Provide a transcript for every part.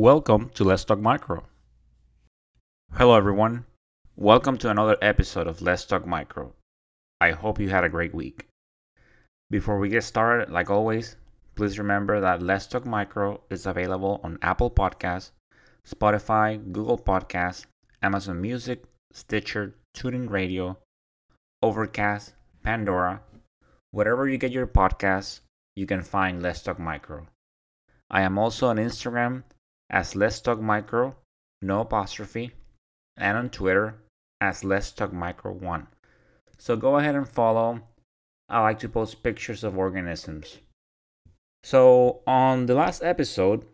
Welcome to Let's Talk Micro. Hello, everyone. Welcome to another episode of Let's Talk Micro. I hope you had a great week. Before we get started, like always, please remember that Let's Talk Micro is available on Apple Podcasts, Spotify, Google Podcasts, Amazon Music, Stitcher, TuneIn Radio, Overcast, Pandora. Wherever you get your podcasts, you can find Let's Talk Micro. I am also on Instagram as Let's Talk Micro, no apostrophe, and on Twitter as Let's Talk Micro 1. So go ahead and follow. I like to post pictures of organisms. So, on the last episode,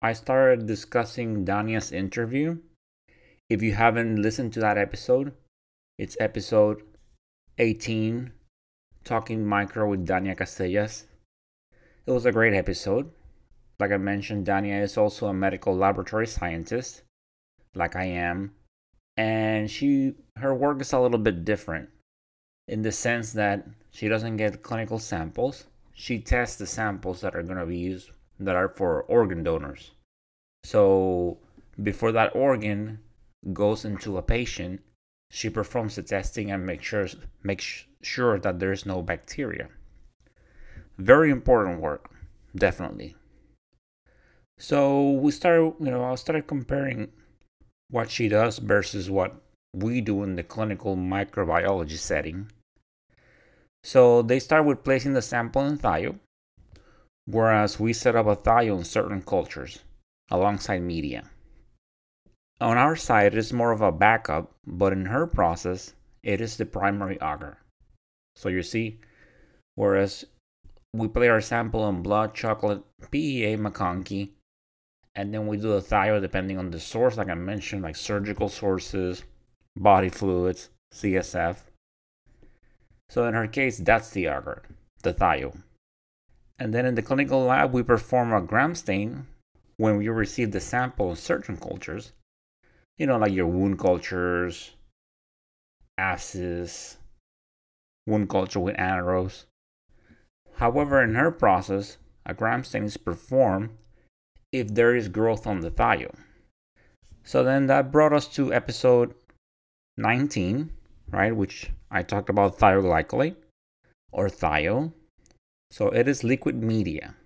I started discussing Dania's interview. If you haven't listened to that episode, it's episode 18, Talking Micro with Dania Castellas. It was a great episode. Like I mentioned, Dania is also a medical laboratory scientist, like I am, and she her work is a little bit different in the sense that she doesn't get clinical samples. She tests the samples that are going to be used that are for organ donors. So before that organ goes into a patient, she performs the testing and makes sure makes sure that there's no bacteria. Very important work, definitely. So we started, you know, I started comparing what she does versus what we do in the clinical microbiology setting. So they start with placing the sample in thio, whereas we set up a thio in certain cultures alongside media. On our side, it is more of a backup, but in her process, it is the primary agar. So you see, whereas we play our sample on blood, chocolate, PEA, MacConkey, and then we do the thio depending on the source, like I mentioned, like surgical sources, body fluids, CSF. So in her case, that's the agar, the thio. And then in the clinical lab, we perform a gram stain when we receive the sample in certain cultures. You know, like your wound cultures, abscess, wound culture with anaerobes. However, in her process, a gram stain is performed if there is growth on the thio. So then that brought us to episode 19, right, which I talked about thioglycolate or thio. So it is liquid media.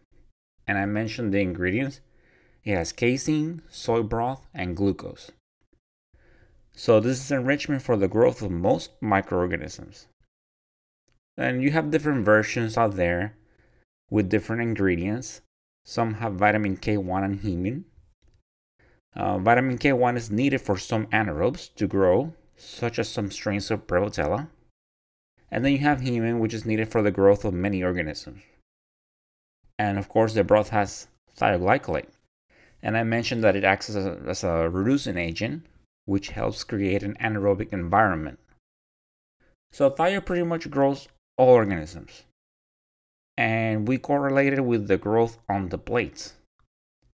And I mentioned the ingredients. It has casein, soy broth, and glucose. So this is enrichment for the growth of most microorganisms. And you have different versions out there with different ingredients. Some have vitamin K1 and hemin. Uh, vitamin K1 is needed for some anaerobes to grow, such as some strains of Prevotella. And then you have hemin, which is needed for the growth of many organisms. And of course, the broth has thioglycolate. And I mentioned that it acts as a, as a reducing agent, which helps create an anaerobic environment. So thio pretty much grows all organisms. And we correlate it with the growth on the plates.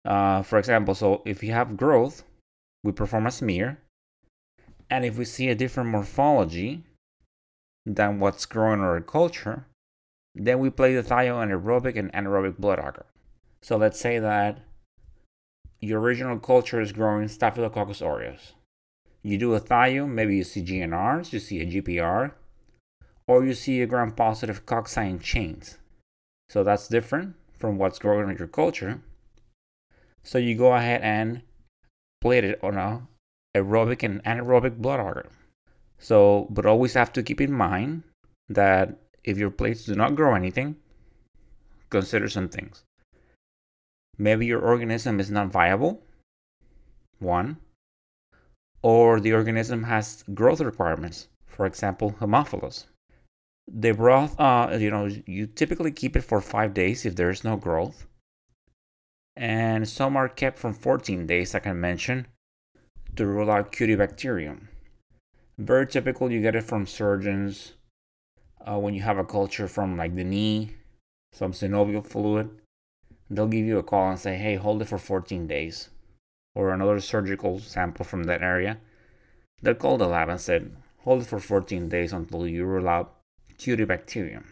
Uh, for example, so if you have growth, we perform a smear. And if we see a different morphology than what's growing in our culture, then we play the thio anaerobic and anaerobic blood agar. So let's say that your original culture is growing Staphylococcus aureus. You do a thio, maybe you see GNRs, you see a GPR, or you see a gram positive coccyne chains. So that's different from what's growing in your culture. So you go ahead and plate it on a aerobic and anaerobic blood agar. So, but always have to keep in mind that if your plates do not grow anything, consider some things. Maybe your organism is not viable, one, or the organism has growth requirements, for example, Haemophilus. The broth, uh, you know, you typically keep it for five days if there is no growth. And some are kept from 14 days, like I mentioned, to rule out Cutibacterium. Very typical, you get it from surgeons uh, when you have a culture from like the knee, some synovial fluid. They'll give you a call and say, hey, hold it for 14 days. Or another surgical sample from that area. They'll call the lab and said, hold it for 14 days until you rule out Cutibacterium.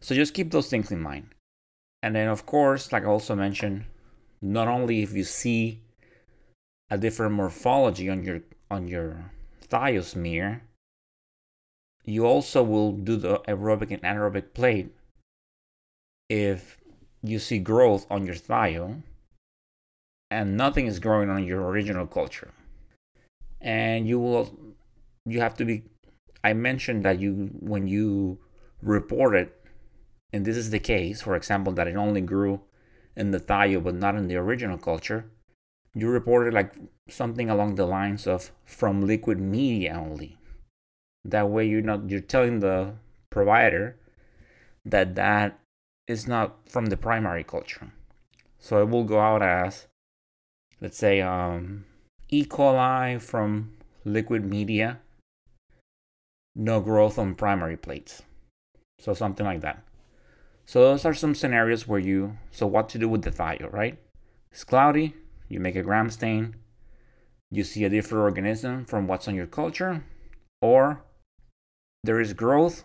So just keep those things in mind. And then, of course, like I also mentioned, not only if you see a different morphology on your on your thiosmear, you also will do the aerobic and anaerobic plate if you see growth on your thio and nothing is growing on your original culture. And you will you have to be I mentioned that you when you report it, and this is the case, for example, that it only grew in the thio but not in the original culture, you reported like something along the lines of from liquid media only. That way you're not you're telling the provider that that is not from the primary culture. So it will go out as let's say um, E. coli from liquid media, no growth on primary plates. So something like that. So those are some scenarios where you so what to do with the thio, right? It's cloudy, you make a gram stain, you see a different organism from what's on your culture, or there is growth,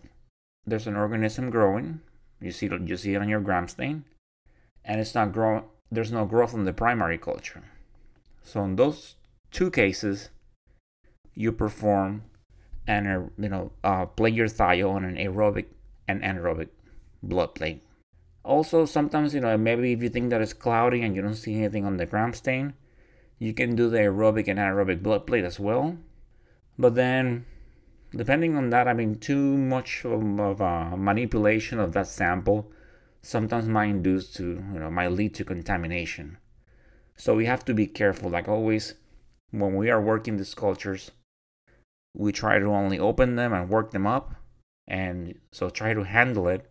there's an organism growing, you see you see it on your gram stain, and it's not growing there's no growth in the primary culture. So in those two cases, you perform and you know uh, play your thio on an aerobic and anaerobic blood plate. Also, sometimes, you know, maybe if you think that it's cloudy and you don't see anything on the gram stain, you can do the aerobic and anaerobic blood plate as well. But then, depending on that, I mean, too much of, of uh, manipulation of that sample sometimes might induce to, you know, might lead to contamination. So we have to be careful. Like always, when we are working these cultures, we try to only open them and work them up. And so try to handle it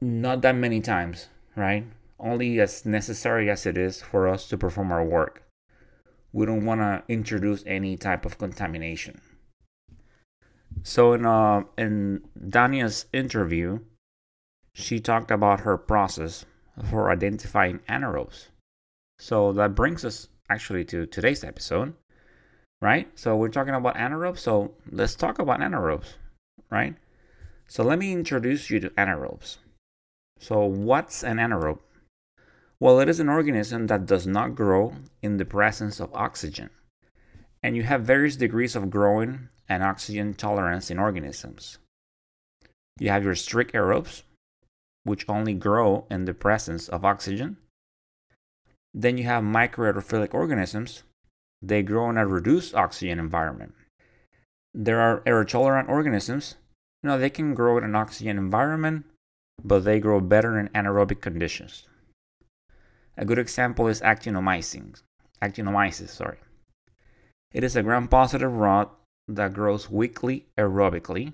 not that many times, right? Only as necessary as it is for us to perform our work. We don't want to introduce any type of contamination. So in uh in Dania's interview, she talked about her process for identifying anaerobes. So that brings us actually to today's episode, right? So we're talking about anaerobes. So let's talk about anaerobes, right? So let me introduce you to anaerobes. So, what's an anaerobe? Well, it is an organism that does not grow in the presence of oxygen. And you have various degrees of growing and oxygen tolerance in organisms. You have your strict aerobes, which only grow in the presence of oxygen. Then you have microaerophilic organisms. They grow in a reduced oxygen environment. There are aerotolerant organisms. You know, they can grow in an oxygen environment but they grow better in anaerobic conditions. A good example is actinomyces. Actinomyces, sorry. It is a gram-positive rod that grows weakly aerobically,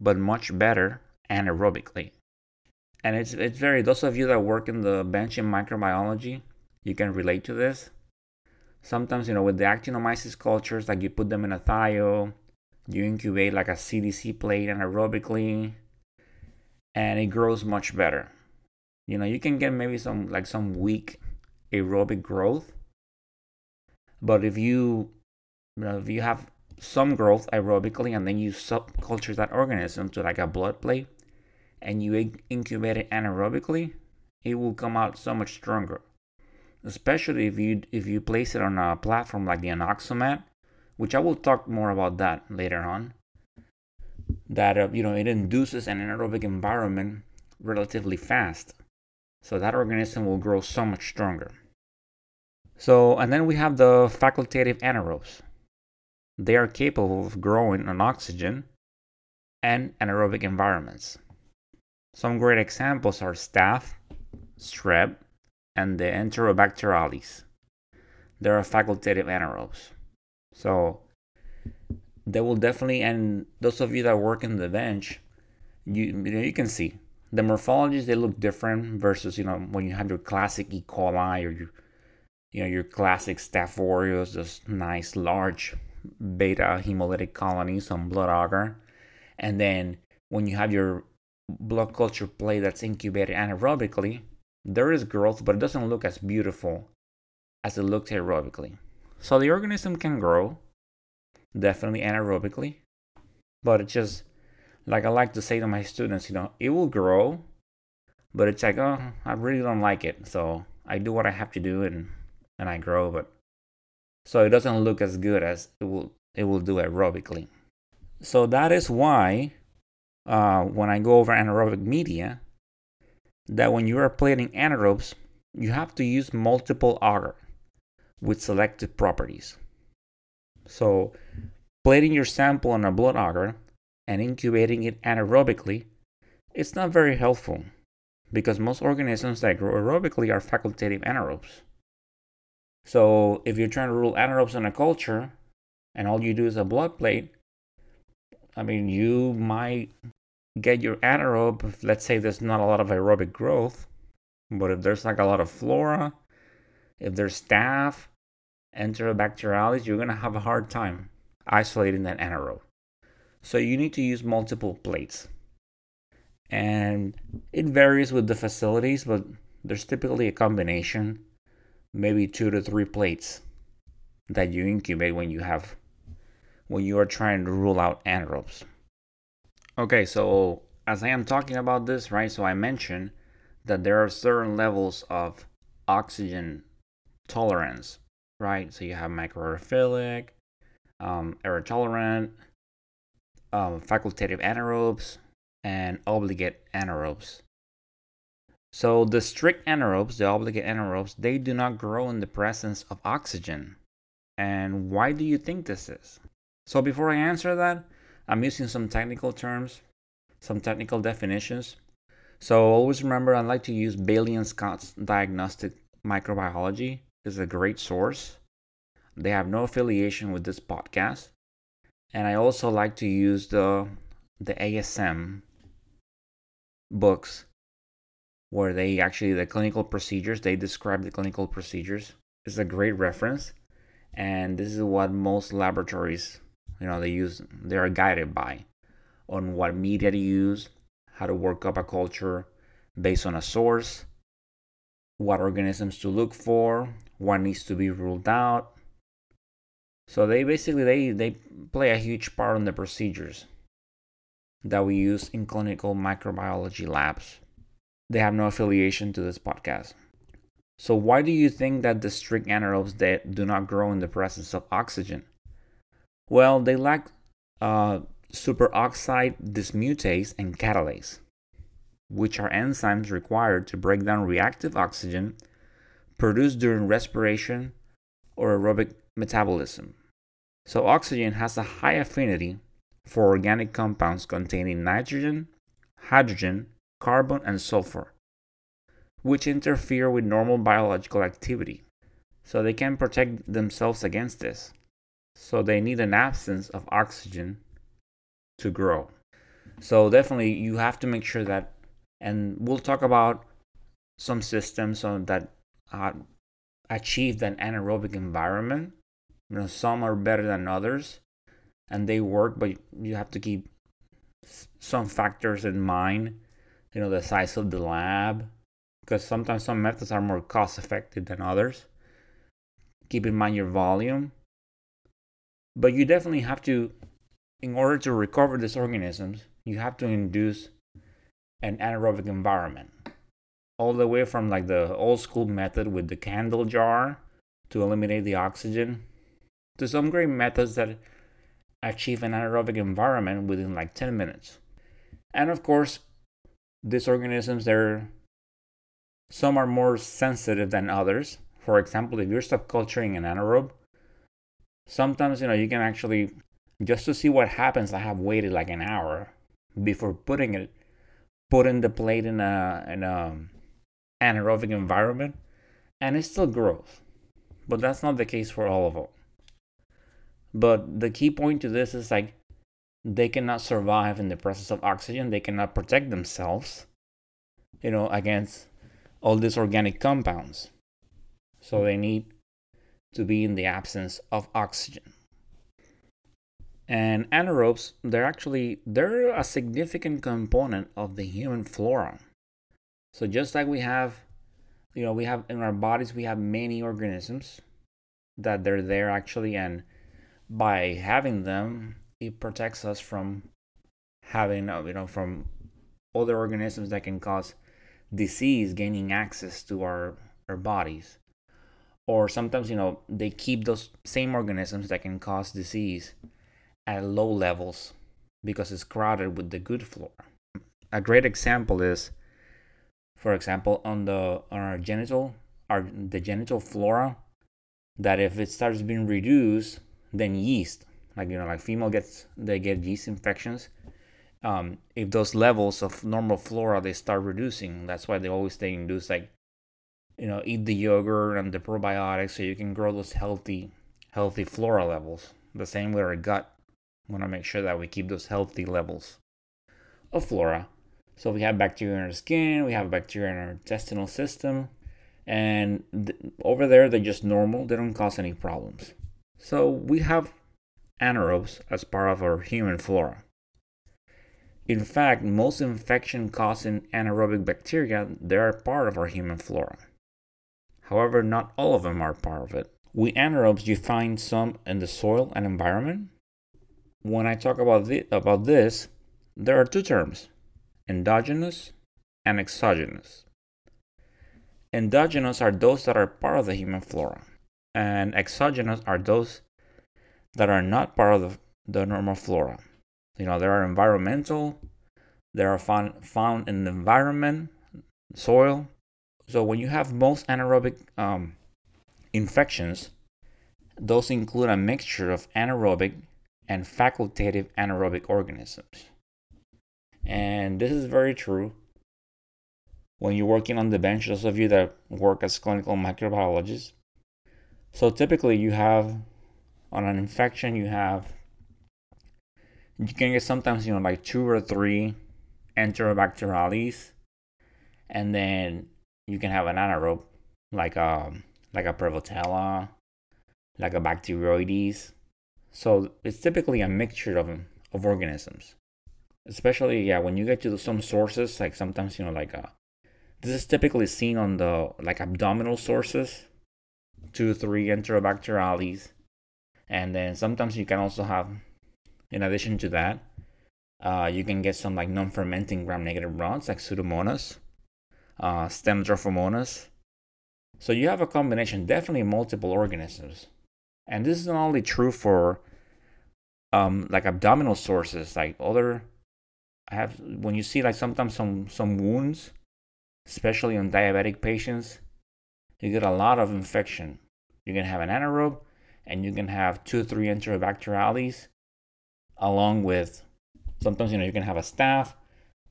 but much better anaerobically. And it's it's very those of you that work in the bench in microbiology, you can relate to this. Sometimes, you know, with the actinomyces cultures, like you put them in a thio, you incubate like a CDC plate anaerobically, and it grows much better. You know, you can get maybe some like some weak aerobic growth, but if you, you know, if you have some growth aerobically and then you subculture that organism to like a blood plate and you incubate it anaerobically, it will come out so much stronger. Especially if you if you place it on a platform like the Anoxomat, which I will talk more about that later on that uh, you know it induces an anaerobic environment relatively fast. So that organism will grow so much stronger. So and then we have the facultative anaerobes. They are capable of growing on oxygen and anaerobic environments. Some great examples are staph strep and the enterobacterales they are facultative anaerobes. So they will definitely and those of you that work in the bench you you, know, you can see. The morphologies they look different versus you know when you have your classic E. coli or your you know your classic Staph aureus, those nice large beta hemolytic colonies on blood agar, and then when you have your blood culture plate that's incubated anaerobically, there is growth, but it doesn't look as beautiful as it looks aerobically. So the organism can grow, definitely anaerobically. But it's just like I like to say to my students, you know, it will grow, but it's like, oh, I really don't like it. So I do what I have to do and and I grow. But So it doesn't look as good as it will it will do aerobically. So that is why uh, when I go over anaerobic media, that when you are plating anaerobes, you have to use multiple agar with selective properties. So plating your sample on a blood agar and incubating it anaerobically, it's not very helpful because most organisms that grow aerobically are facultative anaerobes. So if you're trying to rule anaerobes in a culture and all you do is a blood plate, I mean, you might get your anaerobe, if, let's say there's not a lot of aerobic growth, but if there's like a lot of flora, if there's staph, enterobacterialis, you're going to have a hard time isolating that anaerobe. So you need to use multiple plates. And it varies with the facilities, but there's typically a combination, maybe two to three plates that you incubate when you have when you are trying to rule out anaerobes. Okay, so as I am talking about this, right? So I mentioned that there are certain levels of oxygen tolerance, right? So you have microaerophilic, um, air tolerant, um, facultative anaerobes, and obligate anaerobes. So the strict anaerobes, the obligate anaerobes, they do not grow in the presence of oxygen. And why do you think this is? So before I answer that, I'm using some technical terms, some technical definitions. So always remember I like to use Bailey and Scott's Diagnostic Microbiology is a great source. They have no affiliation with this podcast. And I also like to use the the ASM books where they actually the clinical procedures, they describe the clinical procedures. It's a great reference. And this is what most laboratories, you know, they use they are guided by on what media to use, how to work up a culture based on a source, what organisms to look for, what needs to be ruled out, so they basically they they play a huge part in the procedures that we use in clinical microbiology labs. They have no affiliation to this podcast. So why do you think that the strict anaerobes that do not grow in the presence of oxygen? Well, they lack uh, superoxide dismutase and catalase, which are enzymes required to break down reactive oxygen produced during respiration or aerobic metabolism. So, oxygen has a high affinity for organic compounds containing nitrogen, hydrogen, carbon, and sulfur, which interfere with normal biological activity. So, they can protect themselves against this. So, they need an absence of oxygen to grow. So, definitely, you have to make sure that, and we'll talk about some systems that uh, achieve that anaerobic environment you know, some are better than others and they work, but you have to keep some factors in mind. You know, the size of the lab, because sometimes some methods are more cost effective than others. Keep in mind your volume. But you definitely have to, in order to recover these organisms, you have to induce an anaerobic environment. All the way from like the old school method with the candle jar to eliminate the oxygen to some great methods that achieve an anaerobic environment within like 10 minutes. And of course, these organisms, they're some are more sensitive than others. For example, if you're subculturing an anaerobe, sometimes you know you can actually just to see what happens. I have waited like an hour before putting it, putting the plate in a in a anaerobic environment, and it still grows. But that's not the case for all of them. But the key point to this is like they cannot survive in the presence of oxygen. They cannot protect themselves, you know, against all these organic compounds. So they need to be in the absence of oxygen. And anaerobes, they're actually they're a significant component of the human flora. So just like we have, you know, we have in our bodies we have many organisms that they're there actually and by having them, it protects us from having, uh, you know, from other organisms that can cause disease gaining access to our, our bodies. Or sometimes you know they keep those same organisms that can cause disease at low levels because it's crowded with the good flora. A great example is, for example, on the on our genital, our the genital flora, that if it starts being reduced, then yeast, like you know, like female gets they get yeast infections. Um, if those levels of normal flora they start reducing, that's why they always stay induced like, you know, eat the yogurt and the probiotics so you can grow those healthy, healthy flora levels. The same with our gut we want to make sure that we keep those healthy levels of flora. So we have bacteria in our skin, we have bacteria in our intestinal system, and th- over there they're just normal, they don't cause any problems. So we have anaerobes as part of our human flora. In fact, most infection causing anaerobic bacteria they are part of our human flora. However, not all of them are part of it. We anaerobes you find some in the soil and environment, when I talk about, the, about this, there are two terms endogenous and exogenous. Endogenous are those that are part of the human flora, and exogenous are those that are not part of the, the normal flora. You know, there are environmental, they are found, found in the environment, soil. So when you have most anaerobic um, infections, those include a mixture of anaerobic and facultative anaerobic organisms. And this is very true when you're working on the bench, those of you that work as clinical microbiologists. So typically, you have on an infection, you have you can get sometimes you know like two or three enterobacterales, and then you can have an anaerobe like a um, like a Prevotella, like a Bacteroides, so it's typically a mixture of of organisms. Especially yeah, when you get to some sources, like sometimes you know like uh, this is typically seen on the like abdominal sources, two three enterobacterales, and then sometimes you can also have, in addition to that, uh, you can get some like non-fermenting gram-negative rods like Pseudomonas, uh, Stenotrophomonas. So you have a combination, definitely multiple organisms and this is not only true for um like abdominal sources like other i have when you see like sometimes some some wounds especially on diabetic patients you get a lot of infection you can have an anaerobe and you can have two or three enterobacterales along with sometimes you know you can have a staph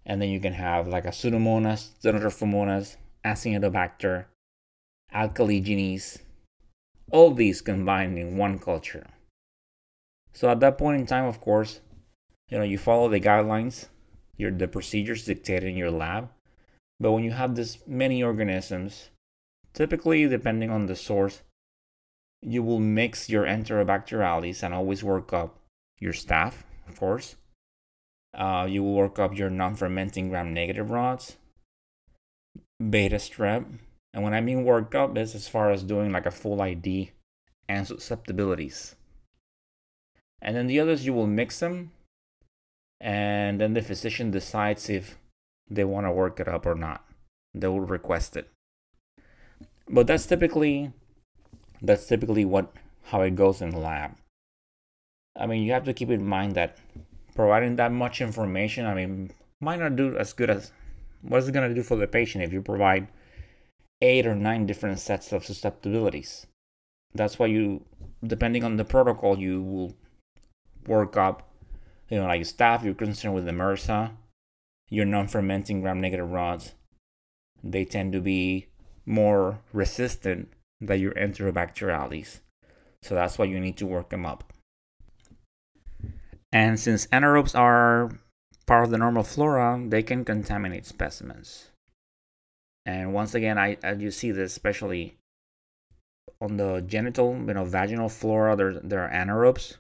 and then you can have like a pseudomonas Stenotrophomonas acinetobacter Alcaligenes all these combined in one culture. So at that point in time, of course, you know, you follow the guidelines, your the procedures dictated in your lab. But when you have this many organisms, typically depending on the source, you will mix your enterobacterales and always work up your staph, of course. Uh, you will work up your non-fermenting gram-negative rods, beta strep, and when I mean work up, is as far as doing like a full ID and susceptibilities. And then the others, you will mix them. And then the physician decides if they want to work it up or not. They will request it. But that's typically that's typically what how it goes in the lab. I mean, you have to keep in mind that providing that much information, I mean, might not do as good as what is it going to do for the patient if you provide eight or nine different sets of susceptibilities. That's why you, depending on the protocol, you will work up, you know, like staph, you're concerned with the MRSA, your non fermenting gram negative rods. They tend to be more resistant than your enterobacterales. So that's why you need to work them up. And since anaerobes are part of the normal flora, they can contaminate specimens. And once again, I, I you see this especially on the genital, you know, vaginal flora, there, there are anaerobes.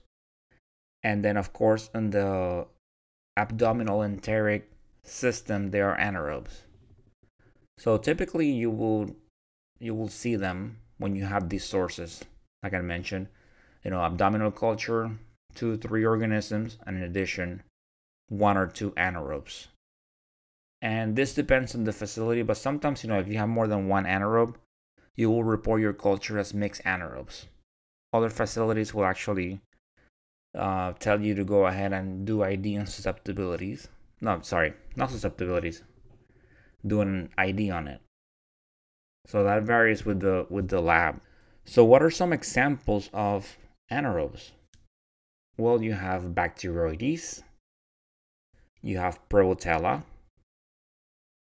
And then, of course, in the abdominal enteric system, there are anaerobes. So typically, you will you will see them when you have these sources, like I mentioned, you know, abdominal culture, two, three organisms, and in addition, one or two anaerobes and this depends on the facility but sometimes you know if you have more than one anaerobe you will report your culture as mixed anaerobes. Other facilities will actually uh, tell you to go ahead and do ID on susceptibilities. No, sorry, not susceptibilities. Do an ID on it. So that varies with the with the lab. So what are some examples of anaerobes? Well, you have Bacteroides, you have Prevotella,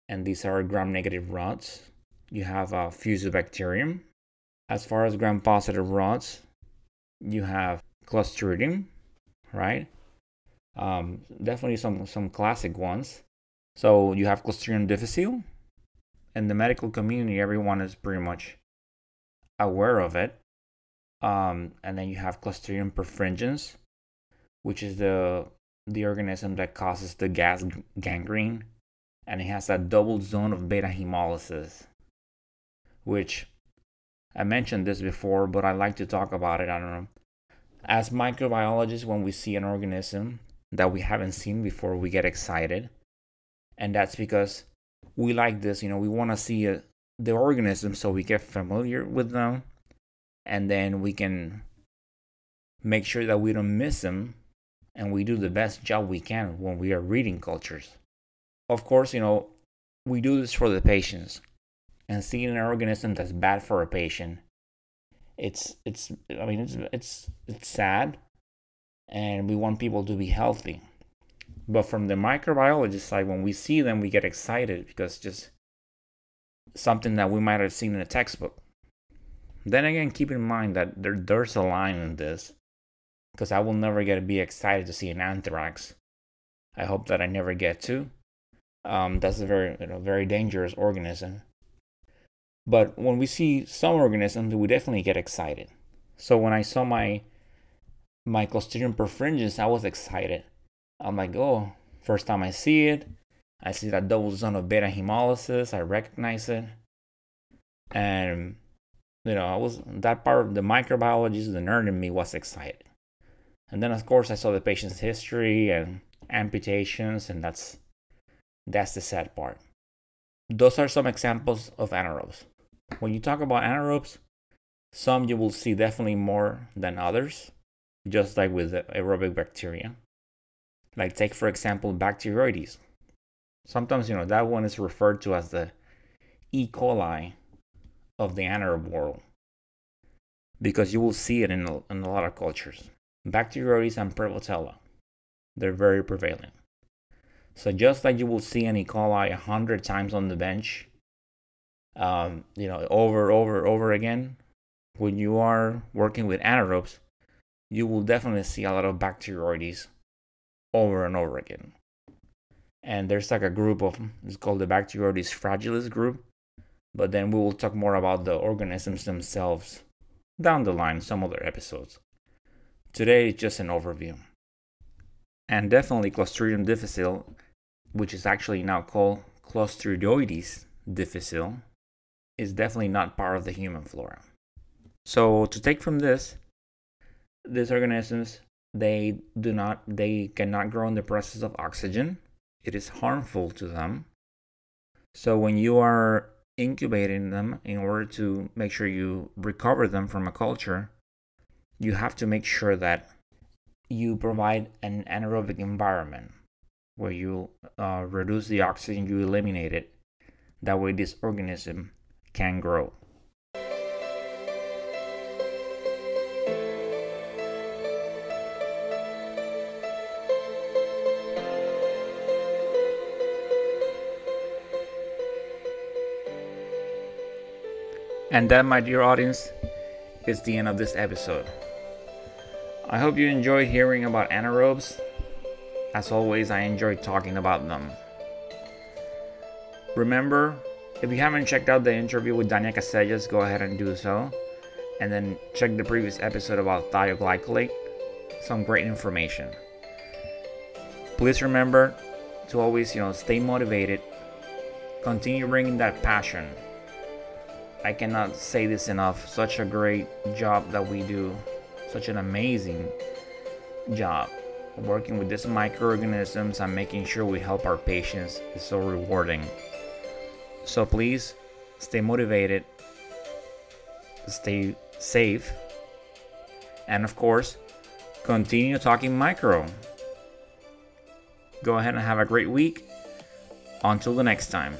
and these are gram-negative rods. You have uh, Fusobacterium. As far as gram-positive rods, you have Clostridium, right? Um, definitely some some classic ones. So you have Clostridium difficile. In the medical community, everyone is pretty much aware of it. Um, and then you have Clostridium perfringens, which is the the organism that causes the gas gangrene, and it has that double zone of beta hemolysis, which I mentioned this before, but I like to talk about it. I don't know. As microbiologists, when we see an organism that we haven't seen before, we get excited. And that's because we like this, you know, we want to see a, uh, the organism so we get familiar with them and then we can make sure that we don't miss them and we do the best job we can when we are reading cultures. Of course, you know, we do this for the patients and seeing an organism that's bad for a patient it's it's i mean it's it's it's sad and we want people to be healthy. But from the microbiologist side when we see them we get excited because just something that we might have seen in a textbook. Then again keep in mind that there, there's a line in this because i will never get to be excited to see an anthrax i hope that i never get to um, that's a very you know, very dangerous organism but when we see some organisms, we definitely get excited. So when I saw my my Clostridium perfringens, I was excited. I'm like, oh, first time I see it, I see that double zone of beta hemolysis. I recognize it, and you know, I was that part of the microbiologist, the nerd in me, was excited. And then, of course, I saw the patient's history and amputations, and that's that's the sad part. Those are some examples of anaerobes when you talk about anaerobes, some you will see definitely more than others, just like with aerobic bacteria. Like take for example Bacteroides. Sometimes you know that one is referred to as the E. coli of the anaerobe world because you will see it in a, in a lot of cultures. Bacteroides and Prevotella, they're very prevalent. So just like you will see an E. coli a hundred times on the bench, um, you know, over, over, over again, when you are working with anaerobes, you will definitely see a lot of bacteroides over and over again. And there's like a group of, it's called the Bacteroides fragilis group. But then we will talk more about the organisms themselves down the line, some other episodes. Today, just an overview. And definitely Clostridium difficile, which is actually now called Clostridioides difficile, is definitely not part of the human flora. So to take from this, these organisms they do not they cannot grow in the presence of oxygen. It is harmful to them. So when you are incubating them in order to make sure you recover them from a culture, you have to make sure that you provide an anaerobic environment where you uh, reduce the oxygen, you eliminate it. That way, this organism can grow. And that, my dear audience, is the end of this episode. I hope you enjoyed hearing about anaerobes. As always, I enjoy talking about them. Remember, if you haven't checked out the interview with Dania Casellas, go ahead and do so. And then check the previous episode about thioglycolate. Some great information. Please remember to always, you know, stay motivated. Continue bringing that passion. I cannot say this enough. Such a great job that we do. Such an amazing job. Working with these microorganisms and making sure we help our patients is so rewarding. So please stay motivated stay safe, and of course, continue talking micro. Go ahead and have a great week. Until the next time.